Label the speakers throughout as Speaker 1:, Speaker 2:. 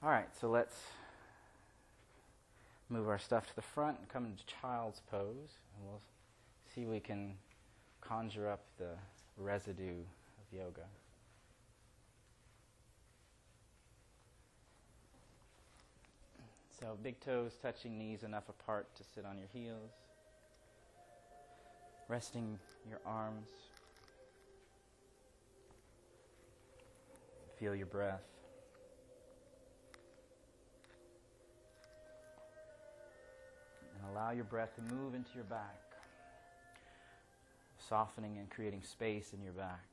Speaker 1: All right, so let's move our stuff to the front and come into child's pose, and we'll see we can conjure up the residue of yoga. So big toes touching knees enough apart to sit on your heels. Resting your arms. Feel your breath. Allow your breath to move into your back, softening and creating space in your back.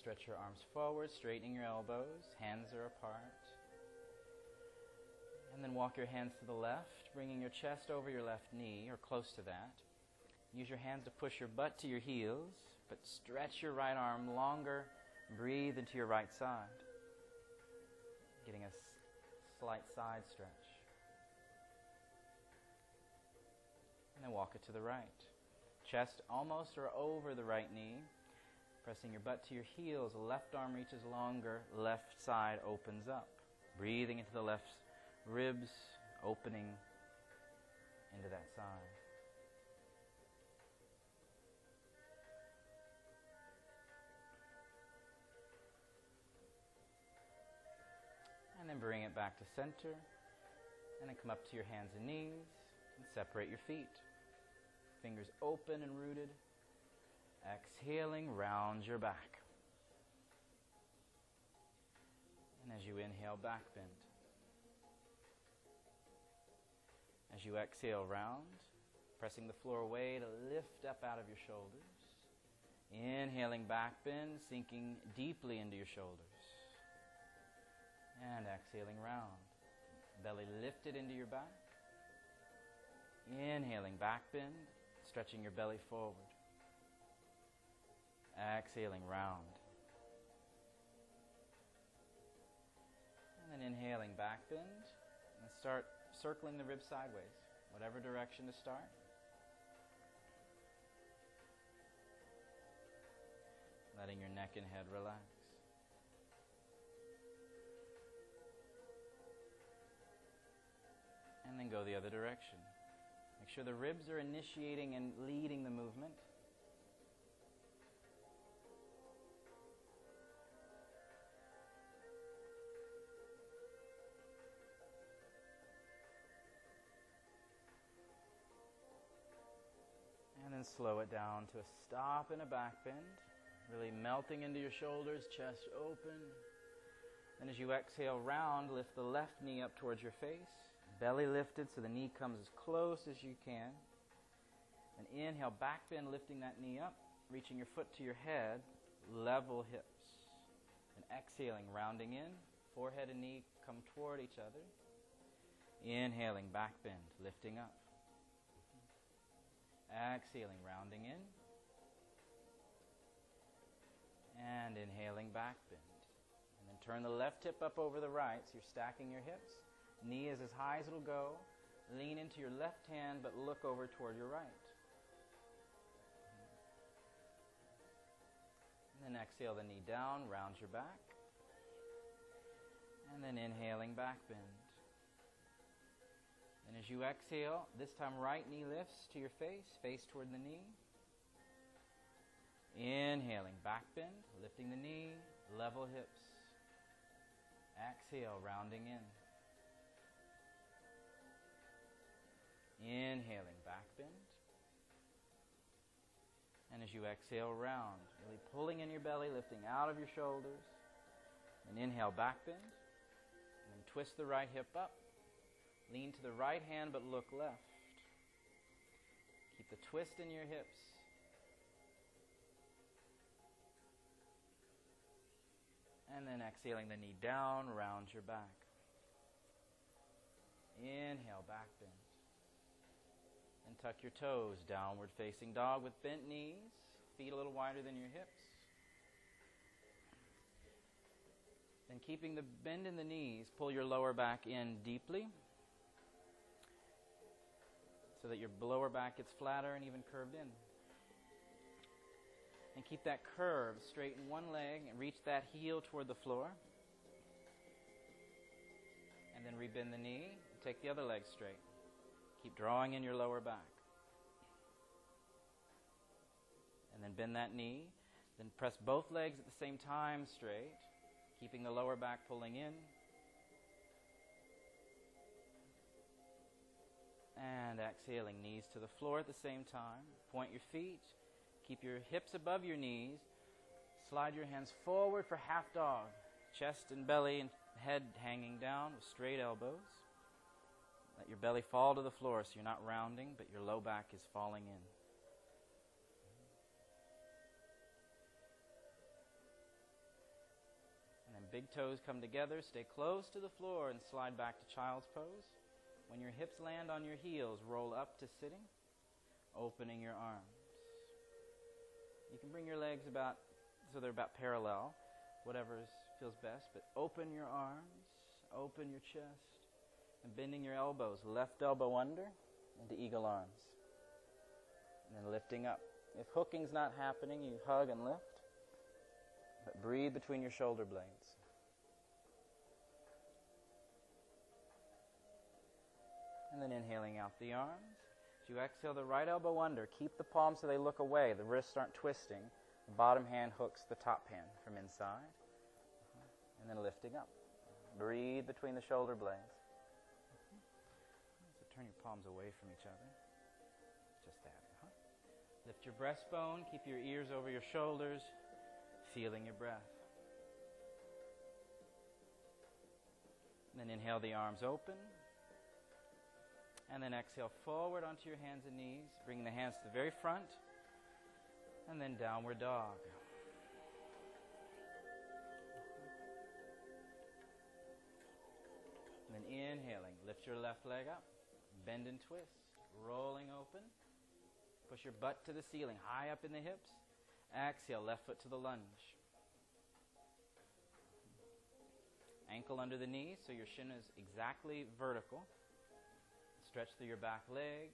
Speaker 1: Stretch your arms forward, straightening your elbows, hands are apart. And then walk your hands to the left, bringing your chest over your left knee or close to that. Use your hands to push your butt to your heels, but stretch your right arm longer. Breathe into your right side, getting a slight side stretch. And then walk it to the right. Chest almost or over the right knee. Pressing your butt to your heels, left arm reaches longer, left side opens up. Breathing into the left ribs, opening into that side. And then bring it back to center. And then come up to your hands and knees and separate your feet. Fingers open and rooted. Exhaling, round your back. And as you inhale, back bend. As you exhale, round, pressing the floor away to lift up out of your shoulders. Inhaling, back bend, sinking deeply into your shoulders. And exhaling, round. Belly lifted into your back. Inhaling, back bend, stretching your belly forward. Exhaling round. And then inhaling back bend. And start circling the ribs sideways, whatever direction to start. Letting your neck and head relax. And then go the other direction. Make sure the ribs are initiating and leading the movement. Slow it down to a stop and a back bend. Really melting into your shoulders, chest open. And as you exhale round, lift the left knee up towards your face. Belly lifted so the knee comes as close as you can. And inhale, back bend, lifting that knee up, reaching your foot to your head, level hips. And exhaling, rounding in, forehead and knee come toward each other. Inhaling, back bend, lifting up. Exhaling, rounding in. And inhaling, back bend. And then turn the left hip up over the right so you're stacking your hips. Knee is as high as it'll go. Lean into your left hand, but look over toward your right. And then exhale the knee down, round your back. And then inhaling, back bend. And as you exhale, this time right knee lifts to your face, face toward the knee. Inhaling, back bend, lifting the knee, level hips. Exhale, rounding in. Inhaling, back bend. And as you exhale, round, really pulling in your belly, lifting out of your shoulders. And inhale, back bend. And then twist the right hip up. Lean to the right hand, but look left. Keep the twist in your hips. And then exhaling the knee down, round your back. Inhale, back bend. And tuck your toes, downward facing dog with bent knees, feet a little wider than your hips. Then, keeping the bend in the knees, pull your lower back in deeply so that your lower back gets flatter and even curved in. And keep that curve, straighten one leg and reach that heel toward the floor. And then rebend the knee and take the other leg straight. Keep drawing in your lower back. And then bend that knee. Then press both legs at the same time straight, keeping the lower back pulling in. And exhaling, knees to the floor at the same time. Point your feet. Keep your hips above your knees. Slide your hands forward for half dog. Chest and belly and head hanging down with straight elbows. Let your belly fall to the floor so you're not rounding, but your low back is falling in. And then big toes come together. Stay close to the floor and slide back to child's pose. When your hips land on your heels, roll up to sitting, opening your arms. You can bring your legs about so they're about parallel, whatever feels best, but open your arms, open your chest, and bending your elbows, left elbow under into eagle arms. And then lifting up. If hooking's not happening, you hug and lift, but breathe between your shoulder blades. And then inhaling out the arms. As you exhale the right elbow under, keep the palms so they look away. The wrists aren't twisting. The bottom hand hooks the top hand from inside. And then lifting up. Breathe between the shoulder blades. So turn your palms away from each other. Just that. Uh-huh. Lift your breastbone. Keep your ears over your shoulders. Feeling your breath. And then inhale the arms open. And then exhale forward onto your hands and knees, bringing the hands to the very front. And then downward dog. And then inhaling, lift your left leg up, bend and twist, rolling open. Push your butt to the ceiling, high up in the hips. Exhale, left foot to the lunge. Ankle under the knee so your shin is exactly vertical. Stretch through your back leg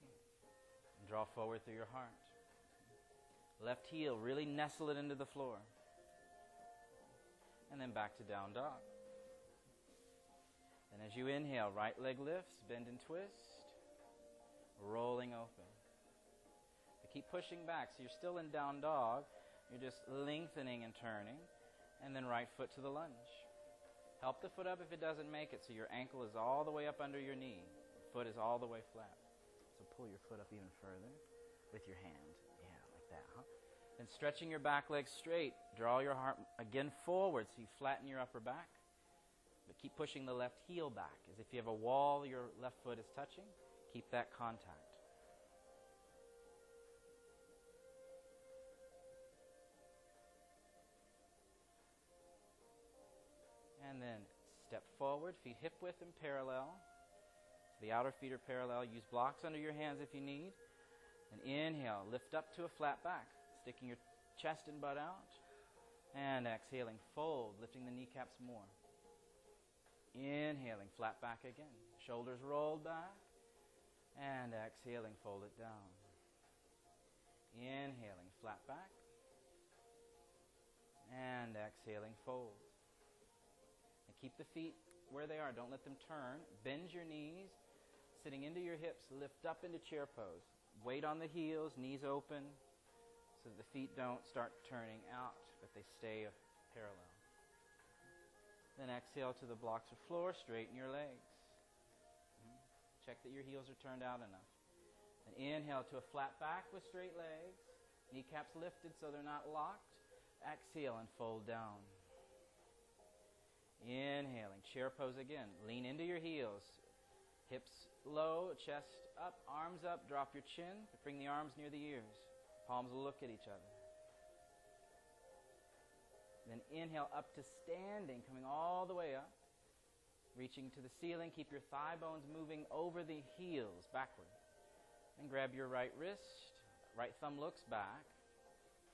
Speaker 1: and draw forward through your heart. Left heel, really nestle it into the floor. And then back to down dog. And as you inhale, right leg lifts, bend and twist, rolling open. But keep pushing back. So you're still in down dog. You're just lengthening and turning. And then right foot to the lunge. Help the foot up if it doesn't make it so your ankle is all the way up under your knee foot is all the way flat. So pull your foot up even further with your hand. Yeah, like that, huh? Then stretching your back leg straight, draw your heart again forward so you flatten your upper back. But keep pushing the left heel back as if you have a wall your left foot is touching. Keep that contact. And then step forward, feet hip width and parallel. The outer feet are parallel. Use blocks under your hands if you need. And inhale, lift up to a flat back, sticking your chest and butt out. And exhaling, fold, lifting the kneecaps more. Inhaling, flat back again. Shoulders rolled back. And exhaling, fold it down. Inhaling, flat back. And exhaling, fold. And keep the feet where they are. Don't let them turn. Bend your knees sitting into your hips, lift up into chair pose. Weight on the heels, knees open, so that the feet don't start turning out, but they stay parallel. Then exhale to the blocks of floor, straighten your legs. Check that your heels are turned out enough. And inhale to a flat back with straight legs, kneecaps lifted so they're not locked. Exhale and fold down. Inhaling, chair pose again. Lean into your heels, hips low, chest up, arms up, drop your chin, bring the arms near the ears. Palms look at each other. Then inhale up to standing, coming all the way up. Reaching to the ceiling. Keep your thigh bones moving over the heels, backward. And grab your right wrist. Right thumb looks back.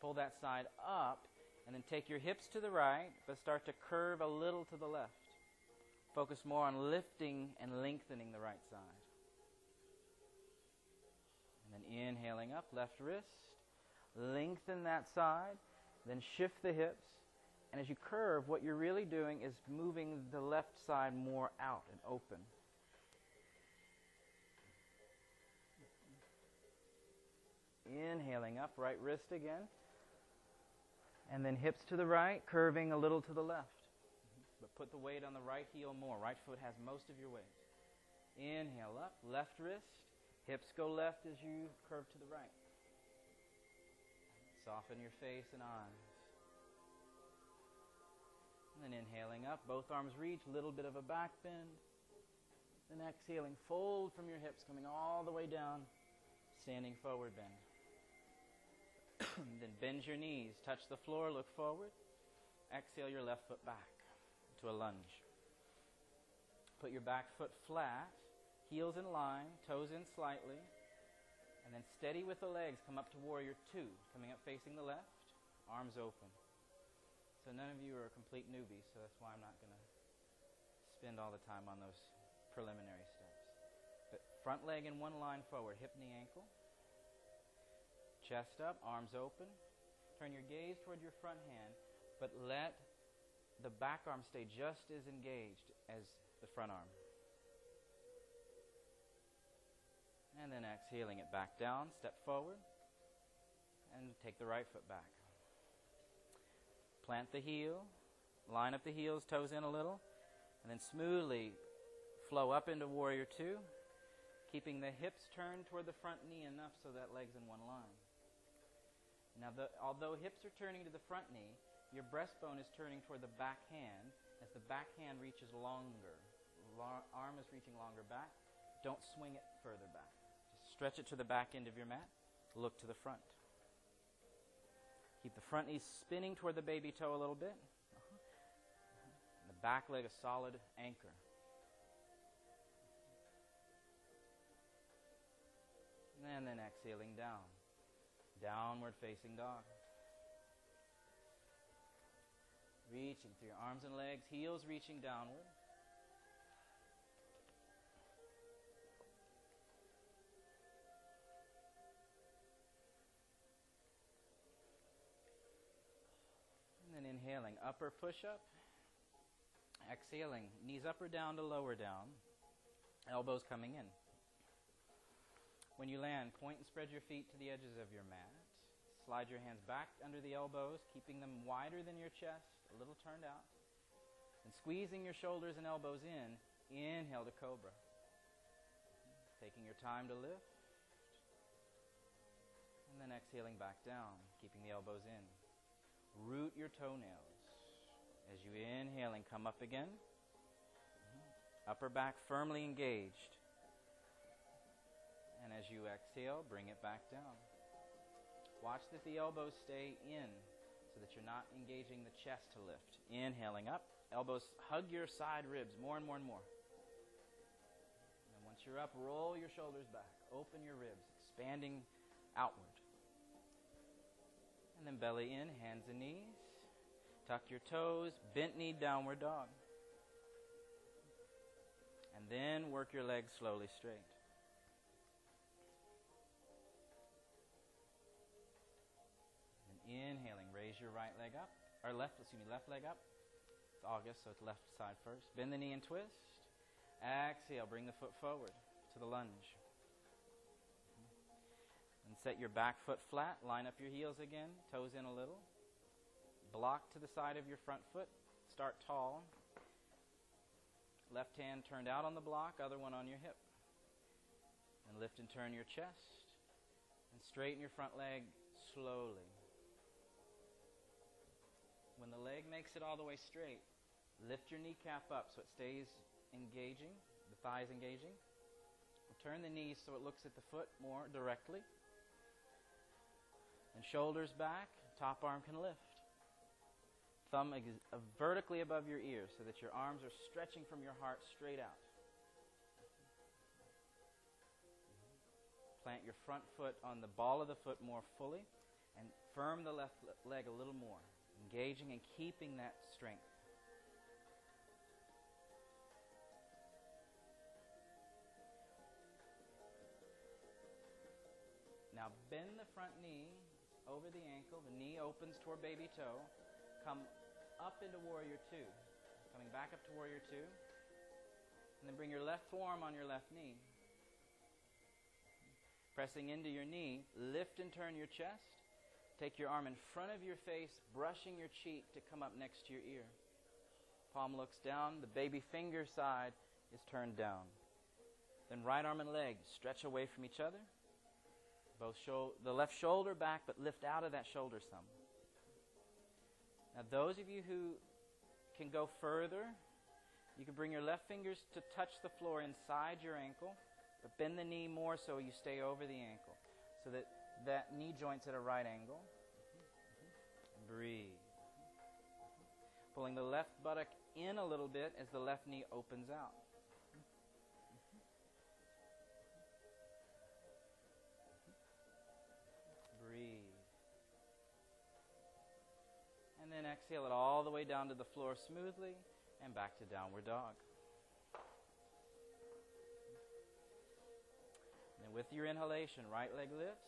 Speaker 1: Pull that side up. And then take your hips to the right, but start to curve a little to the left. Focus more on lifting and lengthening the right side. And inhaling up, left wrist. Lengthen that side. Then shift the hips. And as you curve, what you're really doing is moving the left side more out and open. Inhaling up, right wrist again. And then hips to the right, curving a little to the left. But put the weight on the right heel more. Right foot has most of your weight. Inhale up, left wrist. Hips go left as you curve to the right. Soften your face and eyes. And then inhaling up, both arms reach, little bit of a back bend. Then exhaling, fold from your hips, coming all the way down, standing forward bend. then bend your knees, touch the floor, look forward. Exhale your left foot back to a lunge. Put your back foot flat, heels in line, toes in slightly, and then steady with the legs. Come up to warrior two, coming up facing the left, arms open. So none of you are complete newbies, so that's why I'm not going to spend all the time on those preliminary steps. But front leg in one line forward, hip, knee, ankle. Chest up, arms open. Turn your gaze toward your front hand, but let the back arm stay just as engaged as the front arm. And then exhaling it back down, step forward, and take the right foot back. Plant the heel, line up the heels, toes in a little, and then smoothly flow up into warrior two, keeping the hips turned toward the front knee enough so that leg's in one line. Now, the, although hips are turning to the front knee, your breastbone is turning toward the back hand as the back hand reaches longer. Arm is reaching longer back. Don't swing it further back. Stretch it to the back end of your mat. Look to the front. Keep the front knee spinning toward the baby toe a little bit. Uh-huh. And the back leg a solid anchor. And then exhaling down. Downward facing dog. Reaching through your arms and legs, heels reaching downward. Inhaling, upper push up. Exhaling, knees up or down to lower down. Elbows coming in. When you land, point and spread your feet to the edges of your mat. Slide your hands back under the elbows, keeping them wider than your chest, a little turned out. And squeezing your shoulders and elbows in, inhale to cobra. Taking your time to lift. And then exhaling back down, keeping the elbows in. Root your toenails. As you inhale and come up again. Upper back firmly engaged. And as you exhale, bring it back down. Watch that the elbows stay in so that you're not engaging the chest to lift. Inhaling up, elbows hug your side ribs more and more and more. And once you're up, roll your shoulders back. Open your ribs, expanding outward. And then belly in, hands and knees. Tuck your toes, bent knee, downward dog. And then work your legs slowly straight. And inhaling, raise your right leg up, or left, excuse me, left leg up. It's August, so it's left side first. Bend the knee and twist. Exhale, bring the foot forward to the lunge. Set your back foot flat. Line up your heels again, toes in a little. Block to the side of your front foot. Start tall. Left hand turned out on the block, other one on your hip. And lift and turn your chest. And straighten your front leg slowly. When the leg makes it all the way straight, lift your kneecap up so it stays engaging, the thighs engaging. Turn the knees so it looks at the foot more directly. And shoulders back, top arm can lift. Thumb ex- uh, vertically above your ears so that your arms are stretching from your heart straight out. Plant your front foot on the ball of the foot more fully and firm the left le- leg a little more, engaging and keeping that strength. Now bend the front knee over the ankle. The knee opens toward baby toe. Come up into warrior two. Coming back up to warrior two. And then bring your left forearm on your left knee. Pressing into your knee, lift and turn your chest. Take your arm in front of your face, brushing your cheek to come up next to your ear. Palm looks down, the baby finger side is turned down. Then right arm and leg stretch away from each other. Both shou- the left shoulder back, but lift out of that shoulder some. Now, those of you who can go further, you can bring your left fingers to touch the floor inside your ankle, but bend the knee more so you stay over the ankle, so that that knee joint's at a right angle. Breathe. Pulling the left buttock in a little bit as the left knee opens out. And then exhale it all the way down to the floor smoothly and back to downward dog. And with your inhalation, right leg lifts,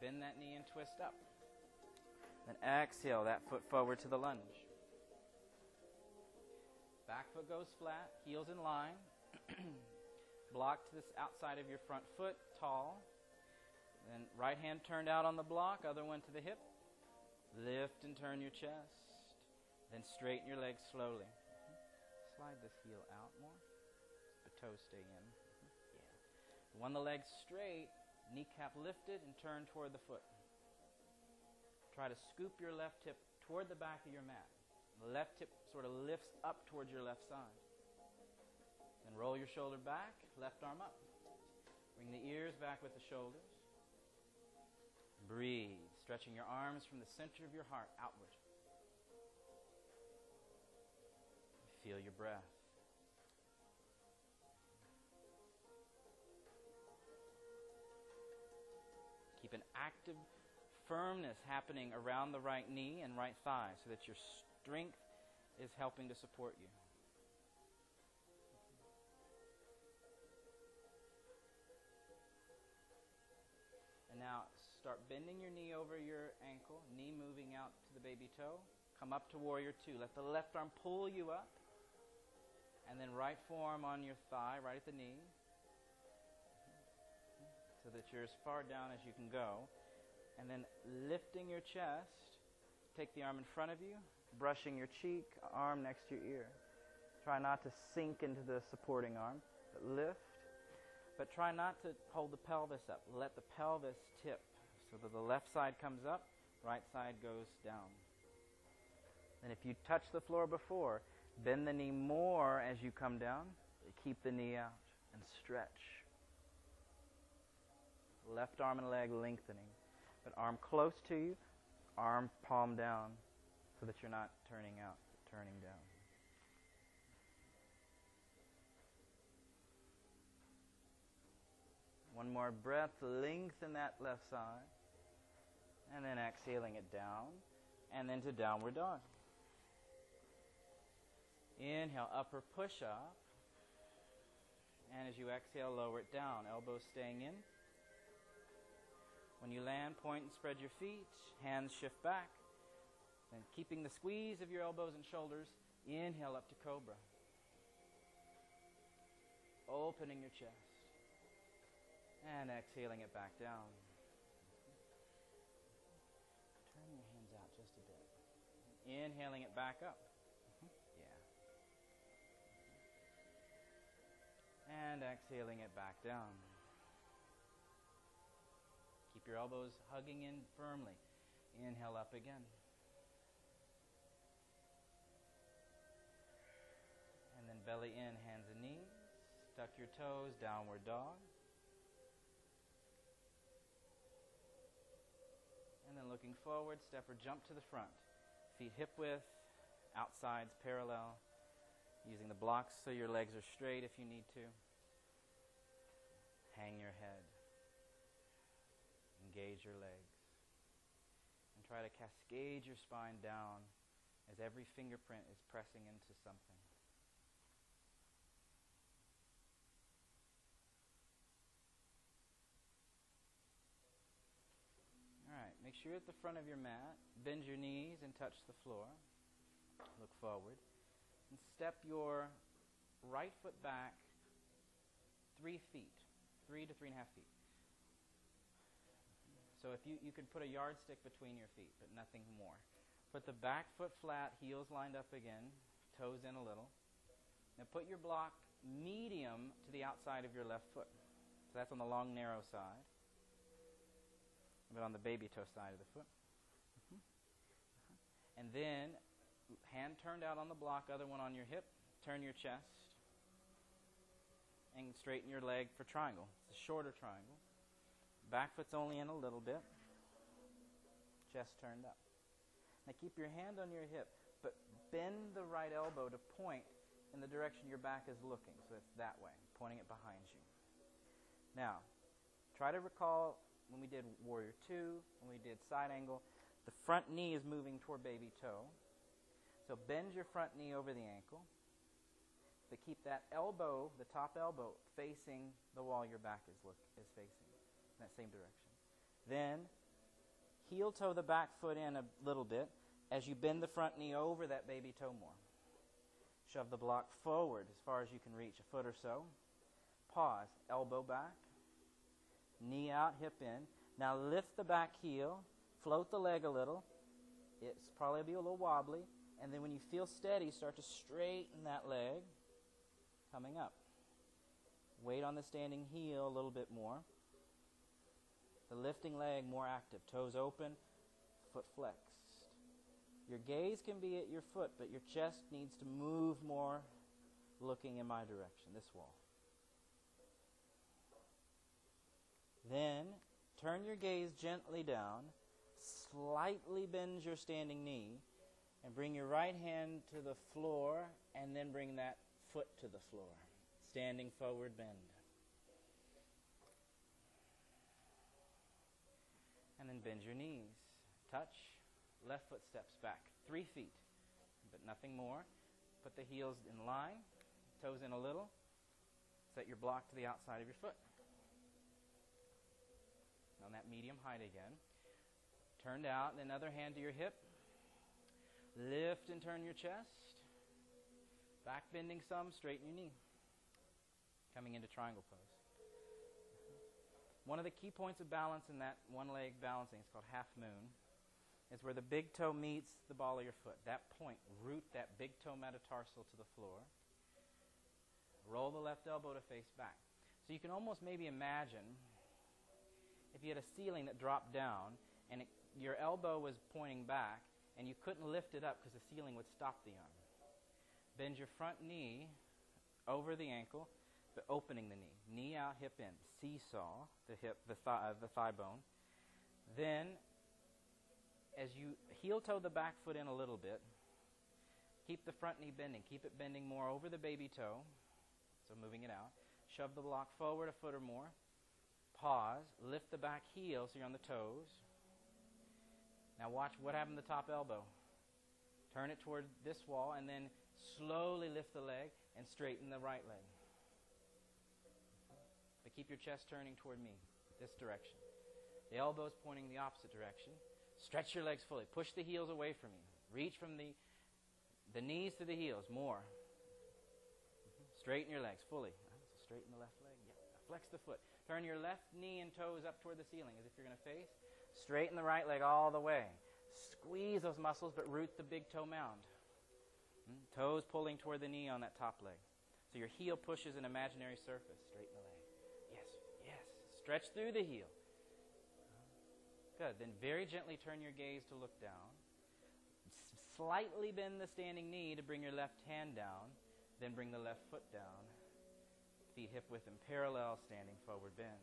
Speaker 1: bend that knee and twist up. Then exhale that foot forward to the lunge. Back foot goes flat, heels in line. block to this outside of your front foot, tall. Then right hand turned out on the block, other one to the hip. Lift and turn your chest. Then straighten your legs slowly. Slide this heel out more. The toes stay in. Yeah. When the legs straight, kneecap lifted and turn toward the foot. Try to scoop your left hip toward the back of your mat. The left hip sort of lifts up towards your left side. Then roll your shoulder back, left arm up. Bring the ears back with the shoulders. Breathe, stretching your arms from the center of your heart outward. Feel your breath. Keep an active firmness happening around the right knee and right thigh so that your strength is helping to support you. Start bending your knee over your ankle, knee moving out to the baby toe. Come up to warrior two. Let the left arm pull you up. And then right forearm on your thigh, right at the knee. So that you're as far down as you can go. And then lifting your chest, take the arm in front of you, brushing your cheek, arm next to your ear. Try not to sink into the supporting arm, but lift. But try not to hold the pelvis up. Let the pelvis tip so that the left side comes up, right side goes down. And if you touch the floor before, bend the knee more as you come down. Keep the knee out and stretch. Left arm and leg lengthening. But arm close to you, arm palm down so that you're not turning out, turning down. One more breath, lengthen that left side. And then exhaling it down. And then to downward dog. Inhale, upper push up. And as you exhale, lower it down. Elbows staying in. When you land, point and spread your feet. Hands shift back. And keeping the squeeze of your elbows and shoulders, inhale up to cobra. Opening your chest. And exhaling it back down. Inhaling it back up. Mm-hmm. Yeah. And exhaling it back down. Keep your elbows hugging in firmly. Inhale up again. And then belly in, hands and knees. Tuck your toes, downward dog. And then looking forward, step or jump to the front. Feet hip width, outsides parallel, using the blocks so your legs are straight if you need to. Hang your head. Engage your legs. And try to cascade your spine down as every fingerprint is pressing into something. You're at the front of your mat. Bend your knees and touch the floor. Look forward. And step your right foot back three feet, three to three and a half feet. So if you, you could put a yardstick between your feet, but nothing more. Put the back foot flat, heels lined up again, toes in a little. Now put your block medium to the outside of your left foot. So that's on the long, narrow side. But on the baby toe side of the foot. Mm-hmm. And then hand turned out on the block, other one on your hip. Turn your chest. And straighten your leg for triangle. It's a shorter triangle. Back foot's only in a little bit. Chest turned up. Now keep your hand on your hip, but bend the right elbow to point in the direction your back is looking. So it's that way, pointing it behind you. Now, try to recall when we did Warrior Two, when we did side angle, the front knee is moving toward baby toe. So bend your front knee over the ankle, but keep that elbow, the top elbow, facing the wall your back is, look, is facing, in that same direction. Then heel toe the back foot in a little bit as you bend the front knee over that baby toe more. Shove the block forward as far as you can reach, a foot or so. Pause, elbow back, knee out, hip in. Now lift the back heel, float the leg a little. It's probably be a little wobbly. And then when you feel steady, start to straighten that leg coming up. Weight on the standing heel a little bit more. The lifting leg more active. Toes open, foot flexed. Your gaze can be at your foot, but your chest needs to move more looking in my direction, this wall. Then turn your gaze gently down, slightly bend your standing knee, and bring your right hand to the floor, and then bring that foot to the floor. Standing forward bend. And then bend your knees. Touch. Left foot steps back. Three feet, but nothing more. Put the heels in line, toes in a little. Set your block to the outside of your foot on that medium height again. Turned out, then other hand to your hip. Lift and turn your chest. Back bending some, straighten your knee. Coming into triangle pose. One of the key points of balance in that one leg balancing is called half moon. Is where the big toe meets the ball of your foot. That point, root that big toe metatarsal to the floor. Roll the left elbow to face back. So you can almost maybe imagine if you had a ceiling that dropped down and it, your elbow was pointing back and you couldn't lift it up because the ceiling would stop the arm. Bend your front knee over the ankle, but opening the knee. Knee out, hip in. Seesaw the hip, the thigh, uh, the thigh bone. Then, as you heel toe the back foot in a little bit, keep the front knee bending. Keep it bending more over the baby toe, so moving it out. Shove the block forward a foot or more. Pause. Lift the back heel so you're on the toes. Now watch what happened to the top elbow. Turn it toward this wall and then slowly lift the leg and straighten the right leg. But keep your chest turning toward me, this direction. The elbows pointing the opposite direction. Stretch your legs fully. Push the heels away from you. Reach from the, the knees to the heels. More. Straighten your legs fully. Straighten the left leg. Yeah. Flex the foot. Turn your left knee and toes up toward the ceiling as if you're going to face. Straighten the right leg all the way. Squeeze those muscles, but root the big toe mound. Hmm? Toes pulling toward the knee on that top leg. So your heel pushes an imaginary surface. Straighten the leg. Yes, yes. Stretch through the heel. Good. Then very gently turn your gaze to look down. S- slightly bend the standing knee to bring your left hand down. Then bring the left foot down feet hip width and parallel, standing forward bend.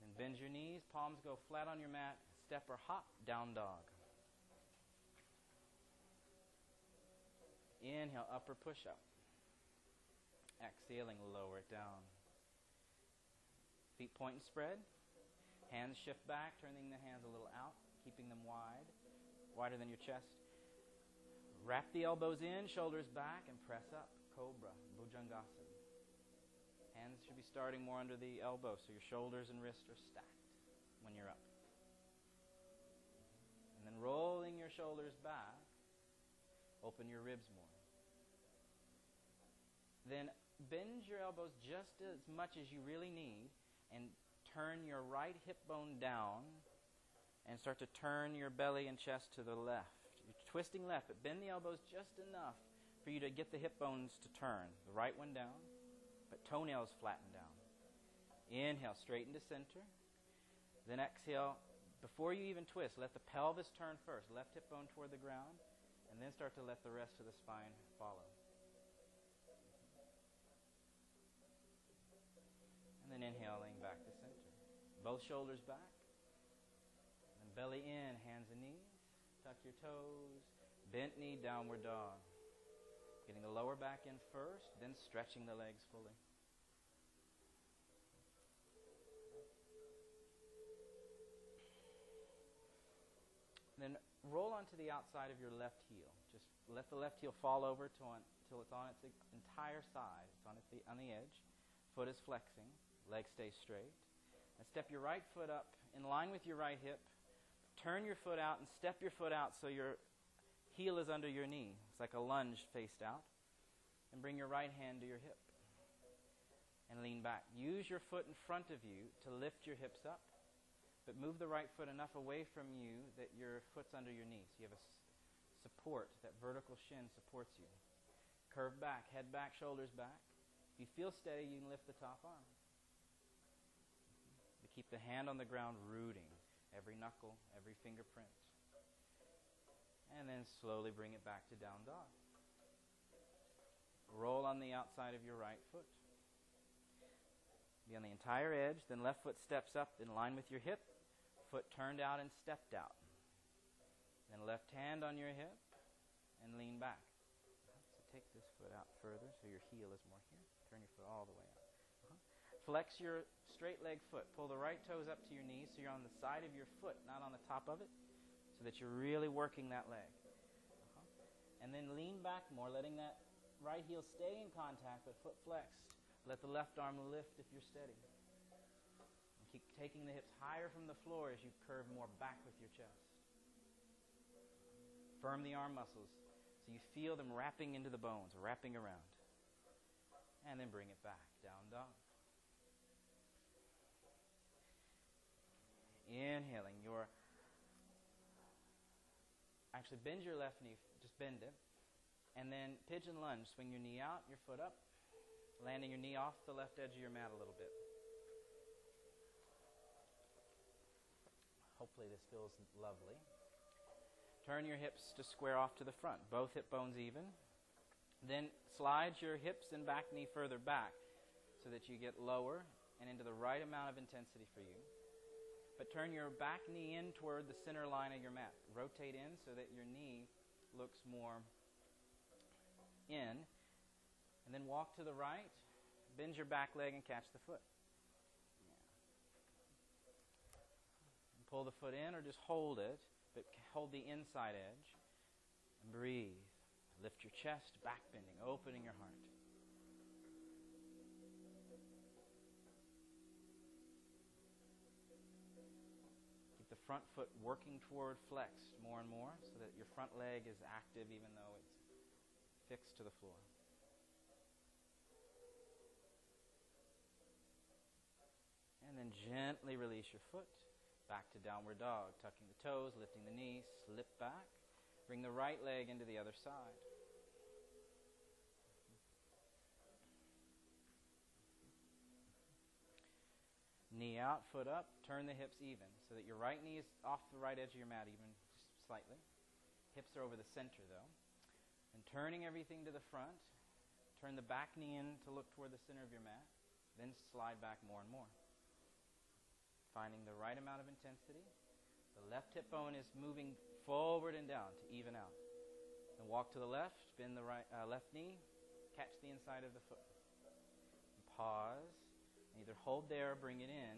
Speaker 1: And bend your knees, palms go flat on your mat, step or hop, down dog. Inhale, upper push up. Exhaling, lower it down. Feet point and spread. Hands shift back, turning the hands a little out, keeping them wide, wider than your chest. Wrap the elbows in, shoulders back, and press up. Cobra, Bhujangasana. Hands should be starting more under the elbow, so your shoulders and wrists are stacked when you're up. And then rolling your shoulders back, open your ribs more. Then bend your elbows just as much as you really need and turn your right hip bone down and start to turn your belly and chest to the left. Twisting left, but bend the elbows just enough for you to get the hip bones to turn. The right one down, but toenails flatten down. Inhale, straighten to center. Then exhale. Before you even twist, let the pelvis turn first. Left hip bone toward the ground, and then start to let the rest of the spine follow. And then inhaling back to center. Both shoulders back. And belly in, hands and knees. Tuck your toes. Bent knee, downward dog. Getting the lower back in first, then stretching the legs fully. Then roll onto the outside of your left heel. Just let the left heel fall over until it's on its entire side. It's on, its, on the edge. Foot is flexing. Leg stays straight. Step your right foot up in line with your right hip. Turn your foot out and step your foot out so your heel is under your knee. It's like a lunge faced out. And bring your right hand to your hip. And lean back. Use your foot in front of you to lift your hips up. But move the right foot enough away from you that your foot's under your knee. So you have a support. That vertical shin supports you. Curve back, head back, shoulders back. If you feel steady, you can lift the top arm. To keep the hand on the ground rooting every knuckle, every fingerprint. And then slowly bring it back to down dog. Roll on the outside of your right foot. Be on the entire edge, then left foot steps up in line with your hip, foot turned out and stepped out. Then left hand on your hip and lean back. So take this foot out further so your heel is more here. Turn your foot all the way out. Flex your straight leg foot. Pull the right toes up to your knees so you're on the side of your foot, not on the top of it, so that you're really working that leg. Uh-huh. And then lean back more, letting that right heel stay in contact but foot flexed. Let the left arm lift if you're steady. And keep taking the hips higher from the floor as you curve more back with your chest. Firm the arm muscles so you feel them wrapping into the bones, wrapping around. And then bring it back, down dog. Inhaling your actually bend your left knee, just bend it. And then pigeon lunge, swing your knee out, your foot up, landing your knee off the left edge of your mat a little bit. Hopefully, this feels lovely. Turn your hips to square off to the front, both hip bones even. Then slide your hips and back knee further back so that you get lower and into the right amount of intensity for you. But turn your back knee in toward the center line of your mat. Rotate in so that your knee looks more in. And then walk to the right, bend your back leg and catch the foot. Pull the foot in or just hold it, but hold the inside edge. And breathe. Lift your chest, back bending, opening your heart. Front foot working toward flexed more and more so that your front leg is active even though it's fixed to the floor. And then gently release your foot back to downward dog, tucking the toes, lifting the knees, slip back. Bring the right leg into the other side. Knee out, foot up, turn the hips even so that your right knee is off the right edge of your mat, even slightly. Hips are over the center though. And turning everything to the front, turn the back knee in to look toward the center of your mat, then slide back more and more. Finding the right amount of intensity. The left hip bone is moving forward and down to even out. And And walk to the left, bend the right, uh, left knee, catch the inside of the foot. Pause. Either hold there or bring it in,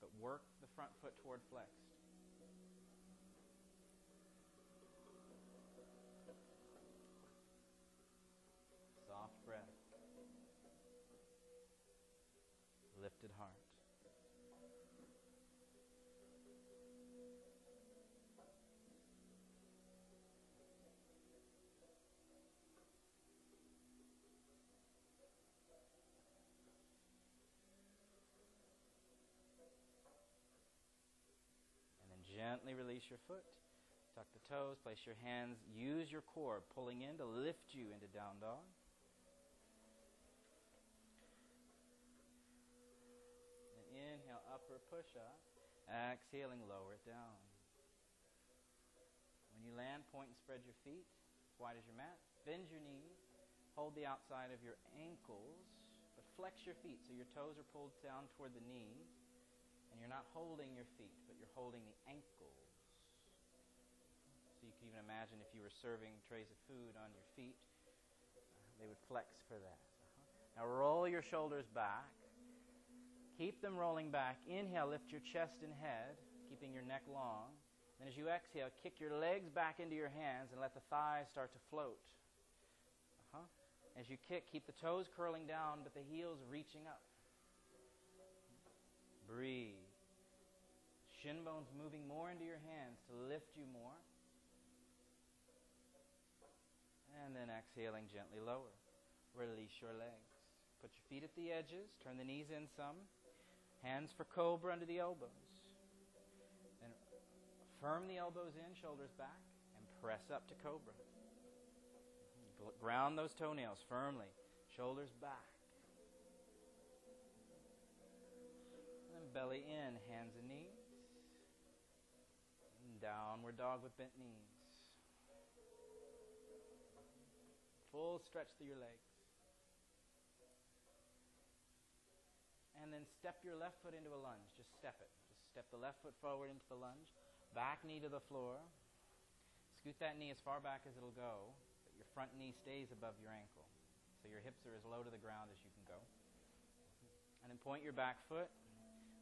Speaker 1: but work the front foot toward flexed. Soft breath. Lifted heart. And then gently release your foot. Tuck the toes, place your hands, use your core pulling in to lift you into down dog. And inhale, upper push up. Exhaling, lower it down. When you land, point and spread your feet as wide as your mat. Bend your knees. Hold the outside of your ankles, but flex your feet so your toes are pulled down toward the knees. And you're not holding your feet, but you're holding the ankles. So you can even imagine if you were serving trays of food on your feet, uh, they would flex for that. Uh-huh. Now roll your shoulders back. Keep them rolling back. Inhale, lift your chest and head, keeping your neck long. Then as you exhale, kick your legs back into your hands and let the thighs start to float. Uh-huh. As you kick, keep the toes curling down, but the heels reaching up. Breathe. Shin bones moving more into your hands to lift you more. And then exhaling gently lower. Release your legs. Put your feet at the edges. Turn the knees in some. Hands for cobra under the elbows. Then firm the elbows in, shoulders back, and press up to cobra. Ground those toenails firmly. Shoulders back. And belly in, hands and knees. Downward dog with bent knees. Full stretch through your legs. And then step your left foot into a lunge. Just step it. Just step the left foot forward into the lunge. Back knee to the floor. Scoot that knee as far back as it'll go, but your front knee stays above your ankle. So your hips are as low to the ground as you can go. And then point your back foot.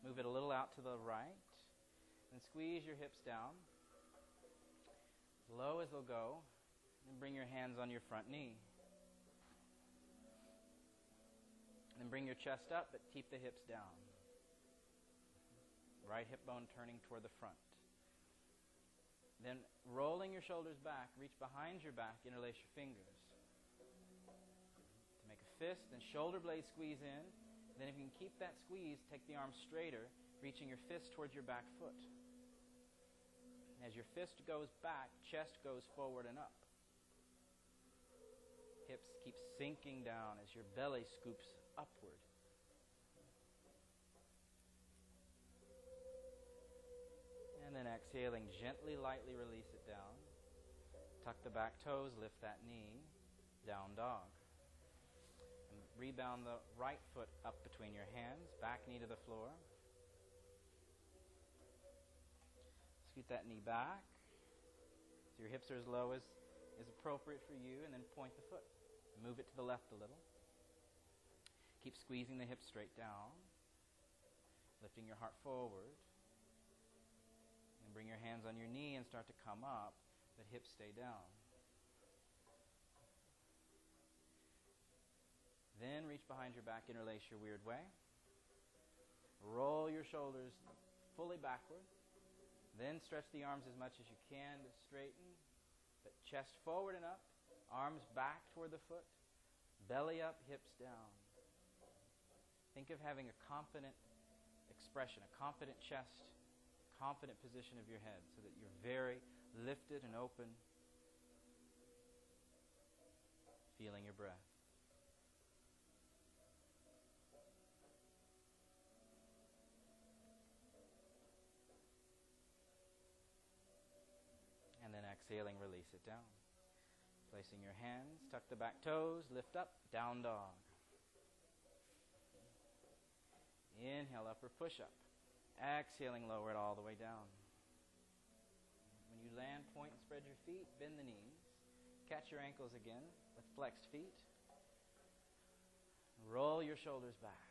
Speaker 1: Move it a little out to the right. And squeeze your hips down. Low as they'll go. And bring your hands on your front knee. Then bring your chest up, but keep the hips down. Right hip bone turning toward the front. Then rolling your shoulders back, reach behind your back, interlace your fingers. To make a fist, then shoulder blades squeeze in. Then if you can keep that squeeze, take the arm straighter, reaching your fist towards your back foot. As your fist goes back, chest goes forward and up. Hips keep sinking down as your belly scoops upward. And then exhaling, gently, lightly release it down. Tuck the back toes, lift that knee, down dog. And rebound the right foot up between your hands, back knee to the floor. Scoot that knee back. So your hips are as low as is appropriate for you, and then point the foot. Move it to the left a little. Keep squeezing the hips straight down, lifting your heart forward. And bring your hands on your knee and start to come up, but hips stay down. Then reach behind your back, interlace your weird way. Roll your shoulders fully backward. Then stretch the arms as much as you can to straighten, but chest forward and up, arms back toward the foot, belly up, hips down. Think of having a confident expression, a confident chest, confident position of your head so that you're very lifted and open, feeling your breath. Exhaling, release it down. Placing your hands, tuck the back toes, lift up, down dog. Inhale, upper push up. Exhaling, lower it all the way down. When you land, point and spread your feet, bend the knees. Catch your ankles again with flexed feet. Roll your shoulders back.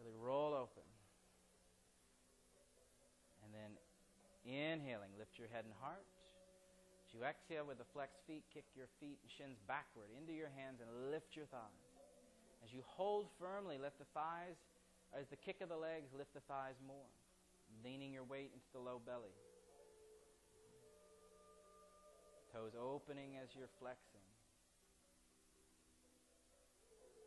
Speaker 1: Really roll open. And then inhaling, lift your head and heart. As you exhale with the flexed feet, kick your feet and shins backward into your hands and lift your thighs. As you hold firmly, let the thighs, as the kick of the legs, lift the thighs more, leaning your weight into the low belly. Toes opening as you're flexing.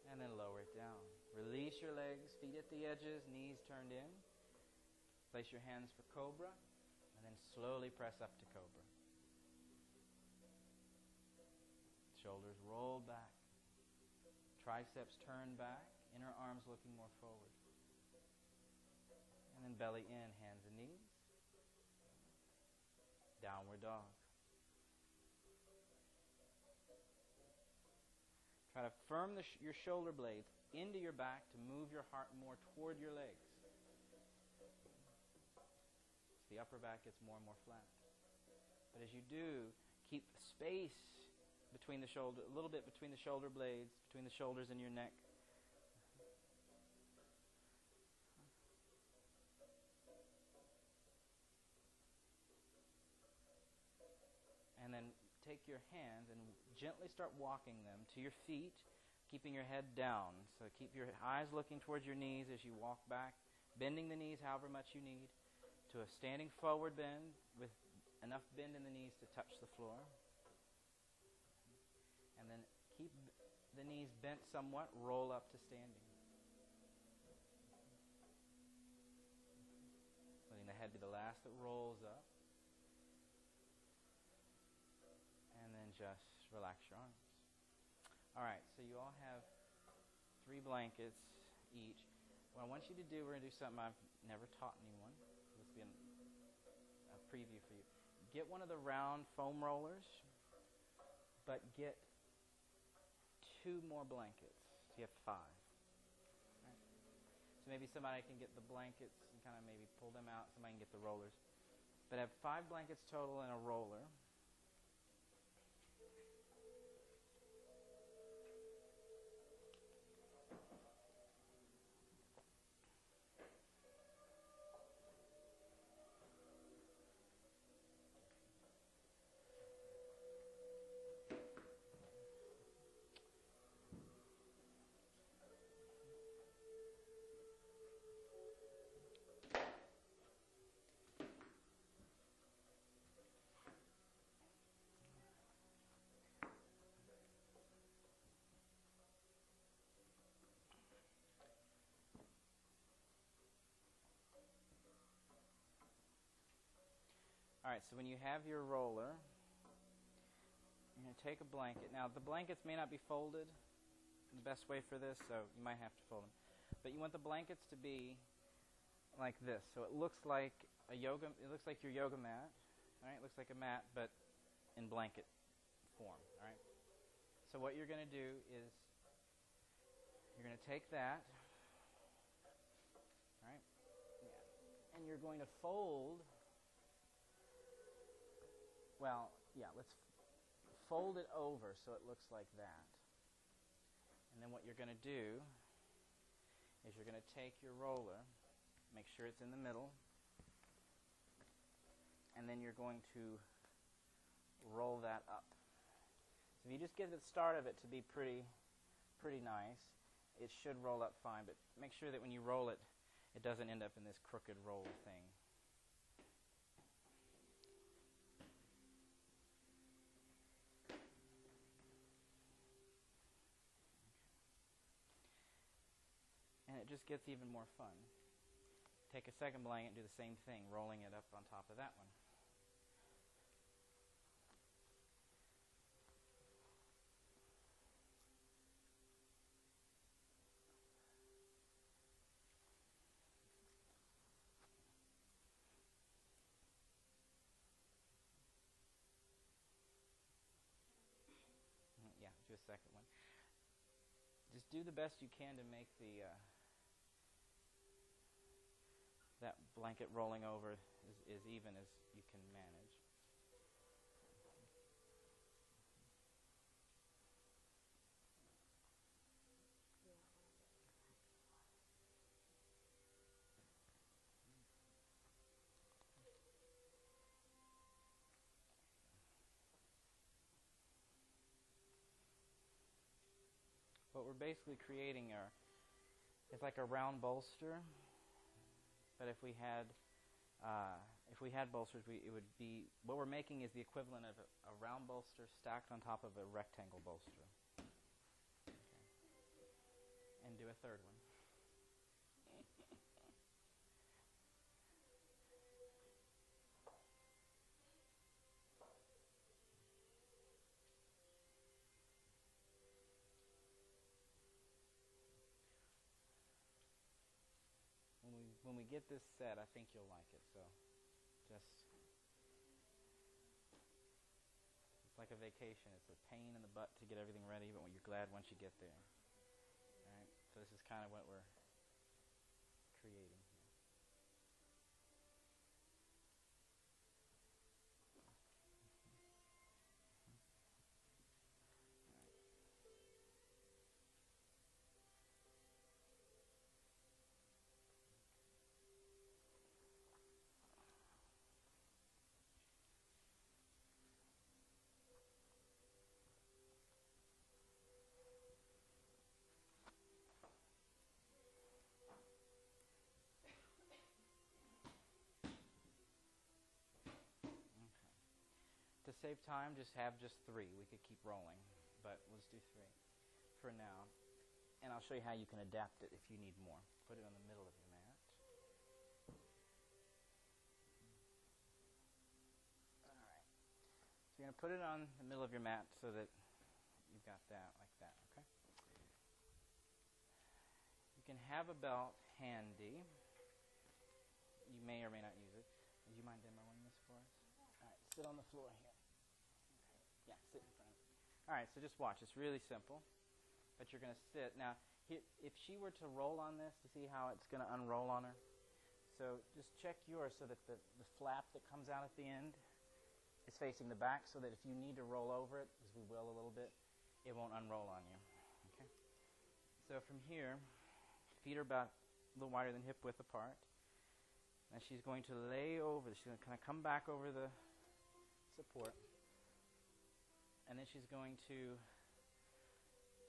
Speaker 1: And then lower it down. Release your legs, feet at the edges, knees turned in. Place your hands for cobra, and then slowly press up to cobra. Shoulders rolled back. Triceps turned back, inner arms looking more forward. And then belly in, hands and knees. Downward dog. Try to firm sh- your shoulder blades into your back to move your heart more toward your legs. So the upper back gets more and more flat. But as you do, keep space between the shoulder, a little bit between the shoulder blades, between the shoulders and your neck. And then take your hands and gently start walking them to your feet, keeping your head down. So keep your eyes looking towards your knees as you walk back, bending the knees however much you need to a standing forward bend with enough bend in the knees to touch the floor. And then keep the knees bent somewhat, roll up to standing. Letting the head be the last that rolls up. And then just relax your arms. All right, so you all have three blankets each. What I want you to do, we're going to do something I've never taught anyone. This will be an, a preview for you. Get one of the round foam rollers, but get two more blankets. So you have five. Right? So maybe somebody can get the blankets and kind of maybe pull them out. Somebody can get the rollers. But have five blankets total and a roller. Right, so when you have your roller, you're going to take a blanket. Now, the blankets may not be folded the best way for this, so you might have to fold them. But you want the blankets to be like this. So it looks like a yoga, it looks like your yoga mat, all right? It looks like a mat, but in blanket form, all right? So what you're going to do is you're going to take that, all right? Yeah. And you're going to fold well, yeah, let's fold it over so it looks like that. And then what you're going to do is you're going to take your roller, make sure it's in the middle, and then you're going to roll that up. So if you just get the start of it to be pretty, pretty nice, it should roll up fine. But make sure that when you roll it, it doesn't end up in this crooked roll thing. Just gets even more fun. Take a second blanket and do the same thing, rolling it up on top of that one. Mm, Yeah, do a second one. Just do the best you can to make the uh, that blanket rolling over is, is even as you can manage. what we're basically creating are it's like a round bolster but if we had, uh, if we had bolsters, we, it would be, what we're making is the equivalent of a, a round bolster stacked on top of a rectangle bolster. Okay. And do a third one. When we get this set, I think you'll like it. So, just it's like a vacation. It's a pain in the butt to get everything ready, but you're glad once you get there. All right. So this is kind of what we're creating. here. To save time, just have just three. We could keep rolling, but let's do three for now. And I'll show you how you can adapt it if you need more. Put it on the middle of your mat. All right. So you're going to put it on the middle of your mat so that you've got that like that, okay? You can have a belt handy. You may or may not use it. Would you mind demoing this for us? All right, sit on the floor here. Okay. Yeah, sit in front. All right, so just watch. It's really simple, but you're going to sit. Now, if she were to roll on this to see how it's going to unroll on her, so just check yours so that the, the flap that comes out at the end is facing the back so that if you need to roll over it, because we will a little bit, it won't unroll on you. Okay? So from here, feet are about a little wider than hip width apart. And she's going to lay over, she's going to kind of come back over the support. And then she's going to,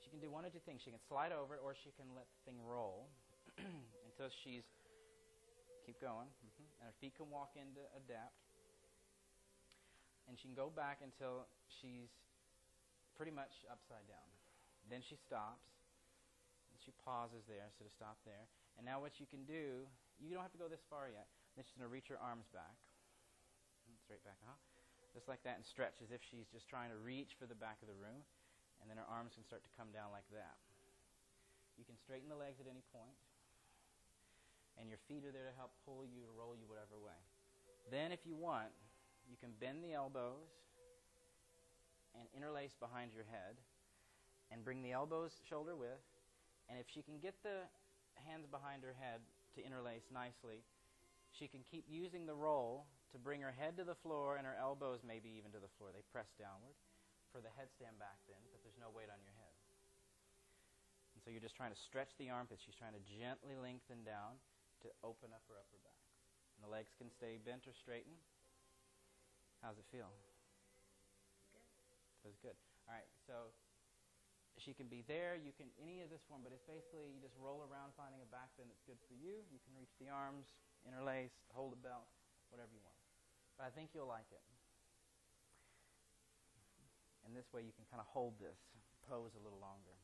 Speaker 1: she can do one of two things. She can slide over it or she can let the thing roll until she's, keep going, hmm and her feet can walk in to adapt. And she can go back until she's pretty much upside down. Then she stops. And she pauses there, so to stop there. And now what you can do, you don't have to go this far yet. Then she's going to reach her arms back. Straight back, uh-huh. Just like that and stretch as if she's just trying to reach for the back of the room. And then her arms can start to come down like that. You can straighten the legs at any. And your feet are there to help pull you, roll you whatever way. Then if you want, you can bend the elbows and interlace behind your head and bring the elbows shoulder width. And if she can get the hands behind her head to interlace nicely, she can keep using the roll to bring her head to the floor and her elbows maybe even to the floor. They press downward for the headstand back bend, but there's no weight on your head. And so you're just trying to stretch the armpits. She's trying to gently lengthen down to open up her upper back. And the legs can stay bent or straightened. How's it feel?
Speaker 2: Good.
Speaker 1: Feels good. All right, so she can be there. You can any of this form, but it's basically you just roll around finding a back bend that's good for you. You can reach the arms, interlace, hold a belt, whatever you want. But I think you'll like it. And this way you can kind of hold this pose a little longer.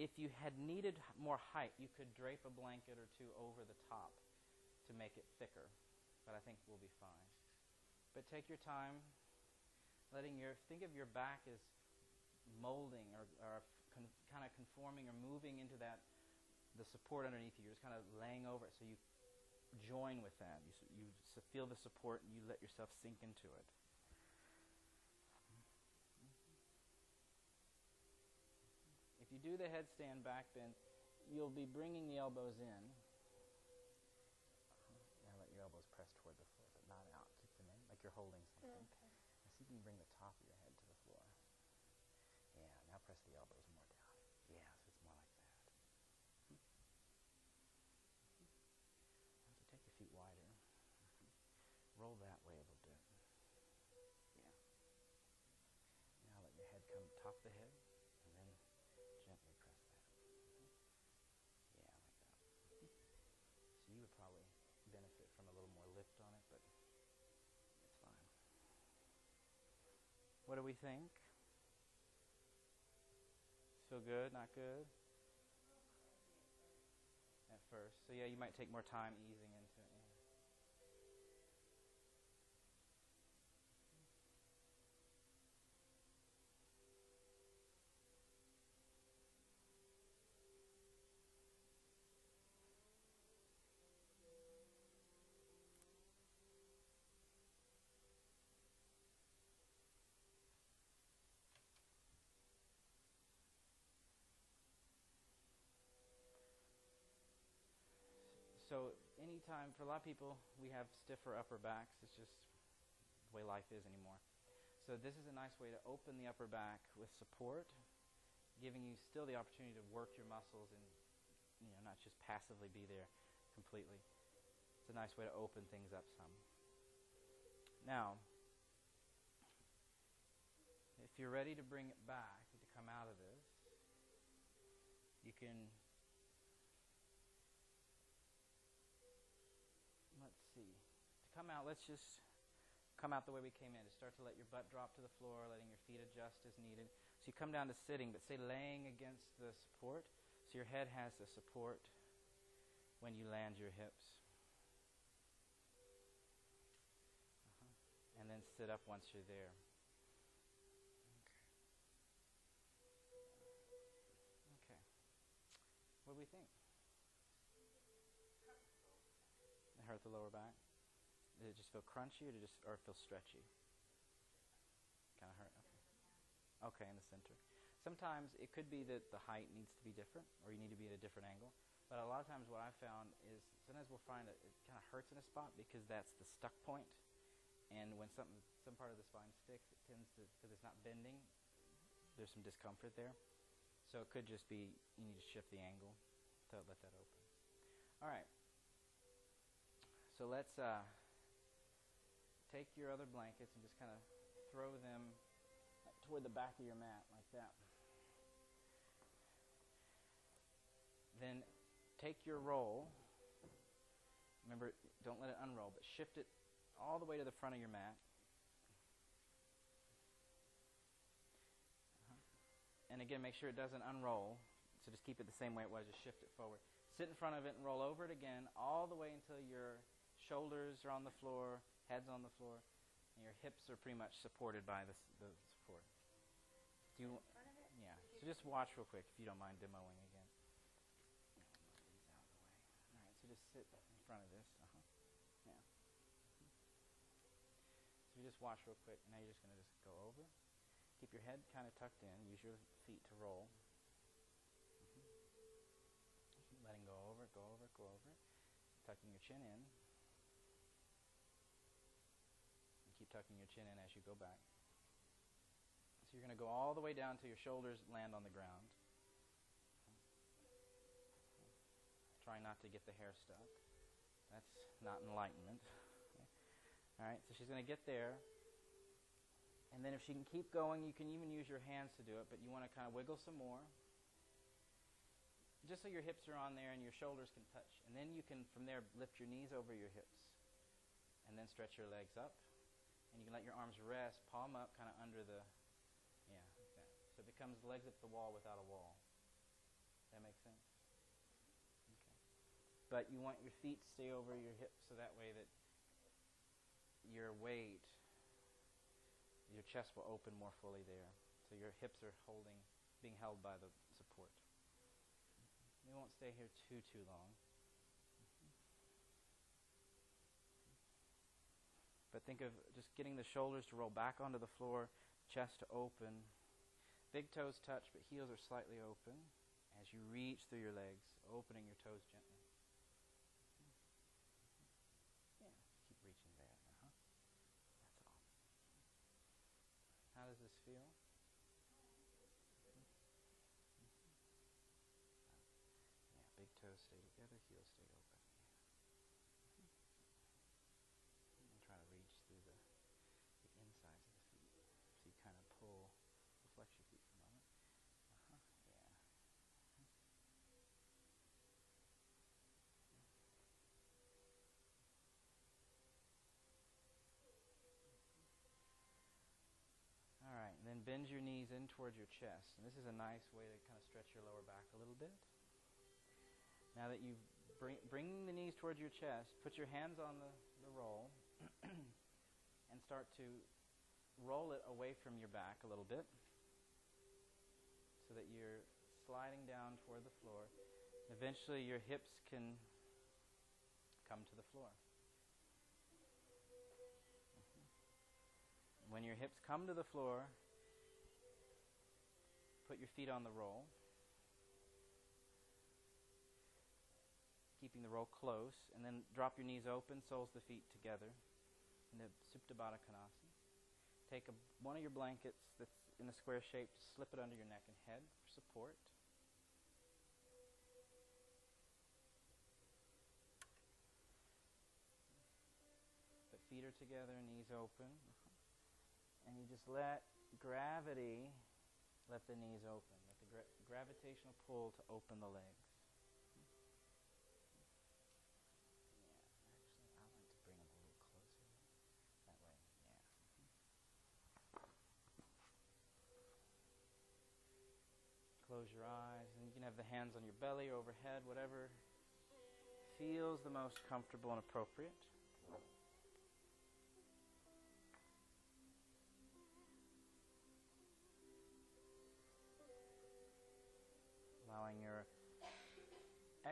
Speaker 1: If you had needed more height, you could drape a blanket or two over the top to make it thicker. But I think we'll be fine. But take your time, letting your think of your back as molding or, or con, kind of conforming or moving into that the support underneath you. You're just kind of laying over it, so you join with that. You, you feel the support and you let yourself sink into it. If you do the headstand back bend, you'll be bringing the elbows in. Now let your elbows press toward the floor, but not out. Keep them in, like you're holding something.
Speaker 2: Okay.
Speaker 1: Now see if you can bring the top of your head to the floor. Yeah, now press the elbows more down. Yeah, so it's more like that. Mhm. Mhm. Now so take your feet wider. Mhm. Roll that way a little bit. Yeah. Now let your head come top of the head, and then do we think? Feel good? Not good? At first. So, yeah, you might take more time easing into anytime, for a lot of people, we have stiffer upper backs. It's just the way life is anymore. So, this is a nice way to open the upper back with support, giving you still the opportunity to work your muscles and you know, not just passively be there completely. It's a nice way to open things up some. Now, if you're ready to bring it back, to come out of this, you can let's see. To come out, let's just come out the way we came in. To start to let your butt drop to the floor, letting your feet adjust as needed. So you come down to sitting, but stay laying against the support. So your head has the support when you land your hips. Uh-huh. And then sit up once you're there. Okay. What do we think? It hurt the lower back? Did it just feel crunchy or did it just or feel stretchy? Kind of hurt. Okay. Okay, in the center. Sometimes it could be that the height needs to be different or you need to be at a different angle. But a lot of times what I've found is sometimes we'll find that it kind of hurts in a spot because that's the stuck point. And when something, some part of the spine sticks, it tends to, because it's not bending, there's some discomfort there. So it could just be you need to shift the angle to let that open. All right. So let's uh, take your other blankets and just kind of throw them toward the back of your mat like that. Then take your roll. Remember, don't let it unroll, but shift it all the way to the front of your mat. Uh-huh. And again, make sure it doesn't unroll. So just keep it the same way it was. Just shift it forward. Sit in front of it and roll over it again all the way until your shoulders are on the floor, head's on the floor, and your hips are pretty much supported by the, the support. Do you? Yeah. So just watch real quick if you don't mind demoing again. These out of the way. All right. So just sit in front of this. Uh huh. Yeah. So you just watch real quick. Now you're just going to just go over. Keep your head kind of tucked in. Use your feet to roll. Mm-hmm. Letting go over, go over, go over. Tucking your chin in. And keep tucking your chin in as you go back. So you're going to go all the way down till your shoulders land on the ground. Try not to get the hair stuck. That's not enlightenment. All right, so she's going to get there. And then if she can keep going, you can even use your hands to do it, but you want to kind of wiggle some more. Just so your hips are on there and your shoulders can touch. And then you can, from there, lift your knees over your hips. And then stretch your legs up. And you can let your arms rest, palm up, kind of under the yeah, like that. So it becomes legs up the wall without a wall. That makes sense? Okay. But you want your feet to stay over your hips so that way that your weight, your chest will open more fully there. So your hips are holding, being held by the support. We won't stay here too, too long. But think of just getting the shoulders to roll back onto the floor chest to open. Big toes touch, but heels are slightly open as you reach through your legs, opening your toes gently. Yeah, keep reaching there. Uh-huh. That's all. How does this feel? Yeah, big toes stay together, heels stay open. And try to reach through the, the insides of the feet. So you kind of pull, flex your feet for a moment. Uh-huh. Yeah. Bend your knees in towards your chest. And this is a nice way to kind of stretch your lower back a little bit. Now that you've bring, the knees towards your chest, put your hands on the, the roll and start to roll it away from your back a little bit so that you're sliding down toward the floor. Eventually, your hips can come to the floor. When your hips come to the floor, put your feet on the roll, keeping the roll close, and then drop your knees open, soles of the feet together in the Supta Baddha Konasana. Take a, one of your blankets that's in a square shape, slip it under your neck and head for support. Feet are together, knees open and you just let gravity let the knees open, let the gra- gravitational pull to open the legs. Yeah, actually, I like to bring them a little closer. That way, yeah. Close your eyes, and you can have the hands on your belly or overhead, whatever feels the most comfortable and appropriate.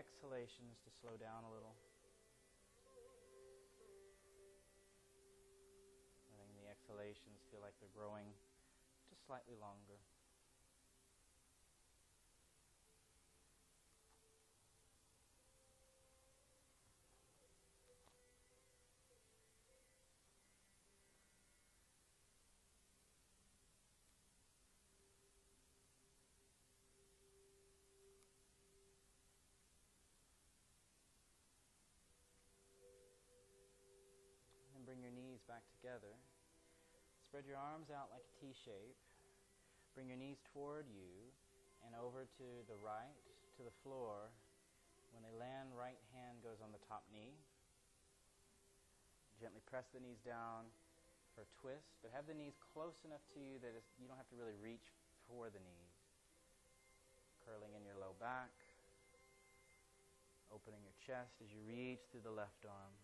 Speaker 1: Exhalations to slow down a little. Letting the exhalations feel like they're growing just slightly longer. And bring your knees back together. Spread your arms out like a T shape. Bring your knees toward you and over to the right, to the floor. When they land, right hand goes on the top knee. Gently press the knees down for a twist, but have the knees close enough to you that you don't have to really reach for the knees. Curling in your low back, opening your chest as you reach through the left arm.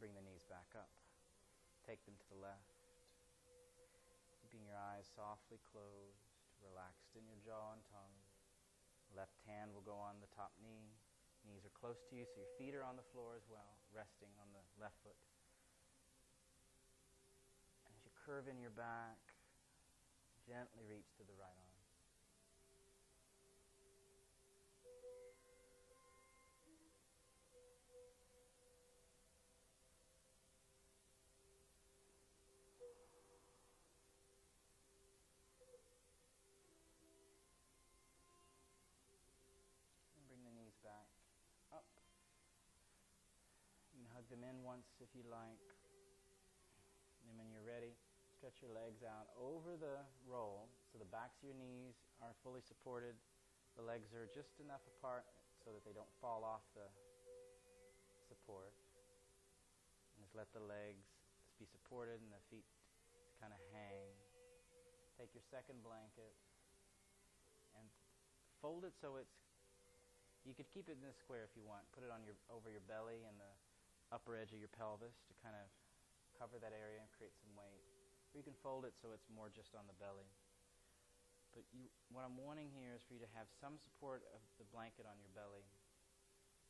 Speaker 1: bring the knees back up. Take them to the left. Keeping your eyes softly closed, relaxed in your jaw and tongue. Left hand will go on the top knee. Knees are close to you, so your feet are on the floor as well, resting on the left foot. And as you curve in your back, gently reach to the right arm. Them in once if you like. And when you're ready, stretch your legs out over the roll so the backs of your knees are fully supported. The legs are just enough apart so that they don't fall off the support. And just let the legs be supported and the feet kind of hang. Take your second blanket and fold it so it's you could keep it in a square if you want. Put it on your over your belly and the upper edge of your pelvis to kind of cover that area and create some weight. Or you can fold it so it's more just on the belly. But you, what I'm wanting here is for you to have some support of the blanket on your belly.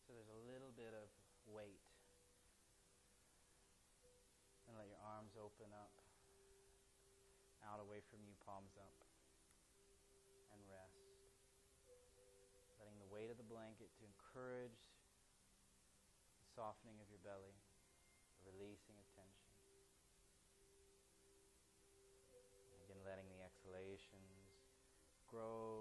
Speaker 1: So there's a little bit of weight. And let your arms open up, out away from you, palms up. And rest. Letting the weight of the blanket to encourage softening of your belly, the releasing of tension. Again, letting the exhalations grow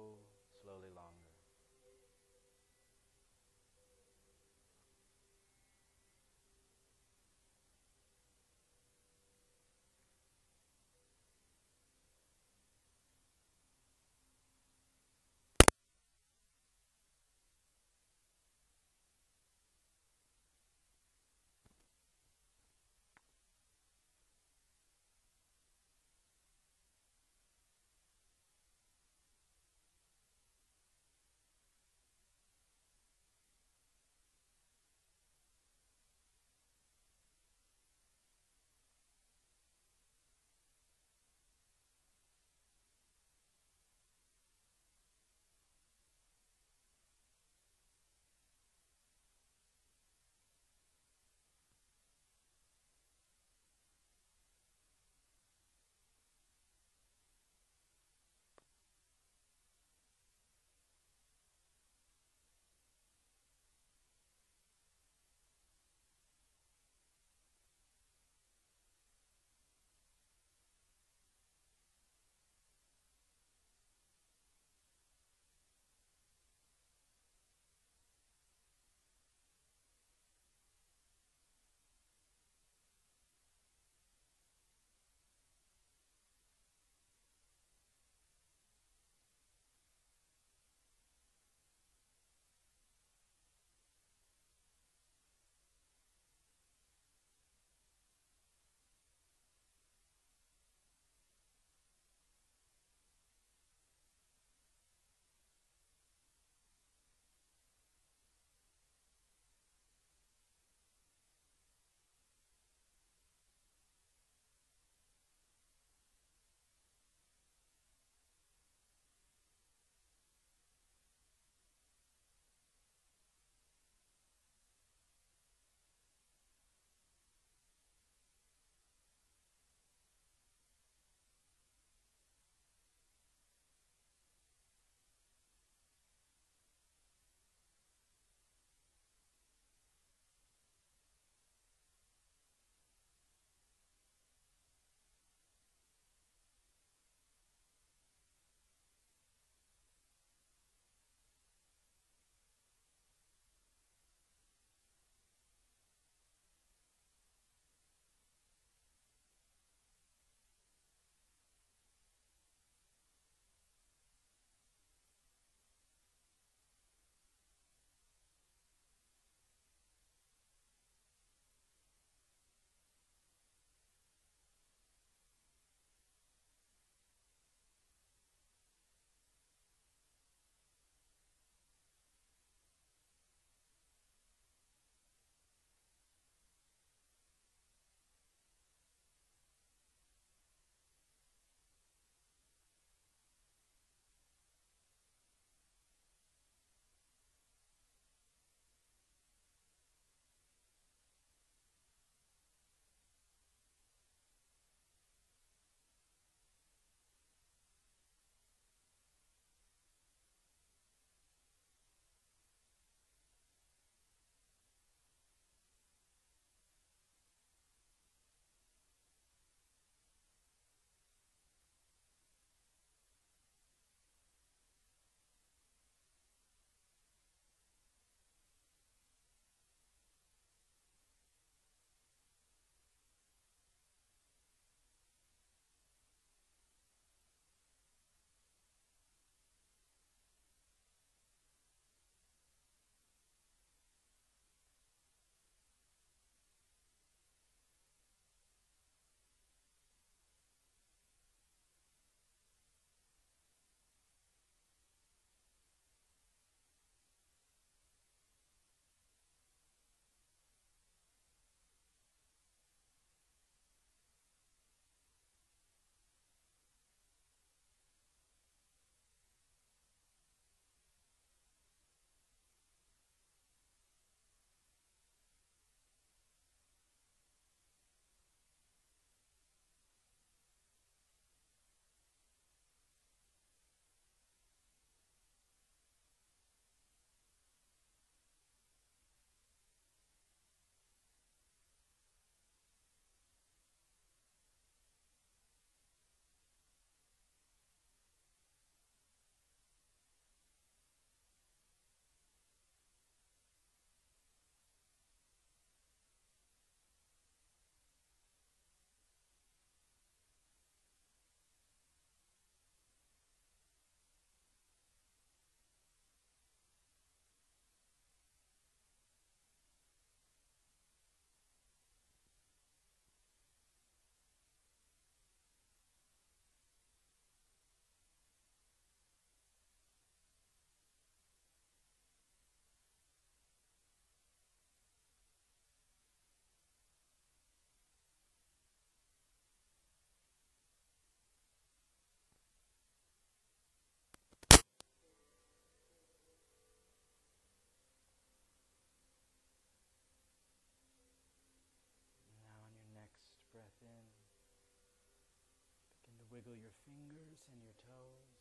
Speaker 1: wiggle your fingers and your toes.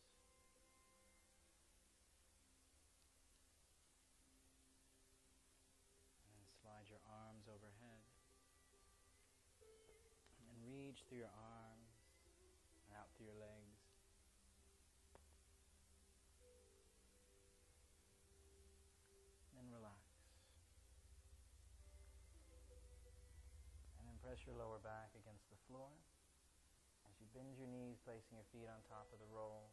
Speaker 1: And then slide your arms overhead. And reach through your arms and out through your legs. Then relax. And then press your lower back against the floor. As you bend your knees, placing your feet on top of the roll.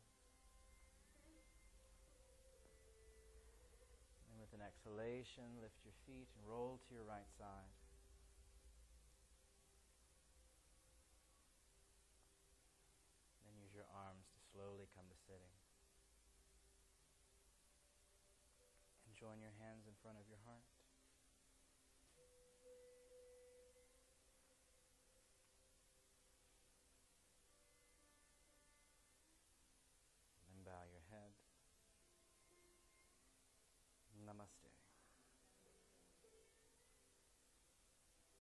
Speaker 1: And with an exhalation, lift your feet and roll to your right side. Then use your arms to slowly come to sitting. And join your hands in front of your heart.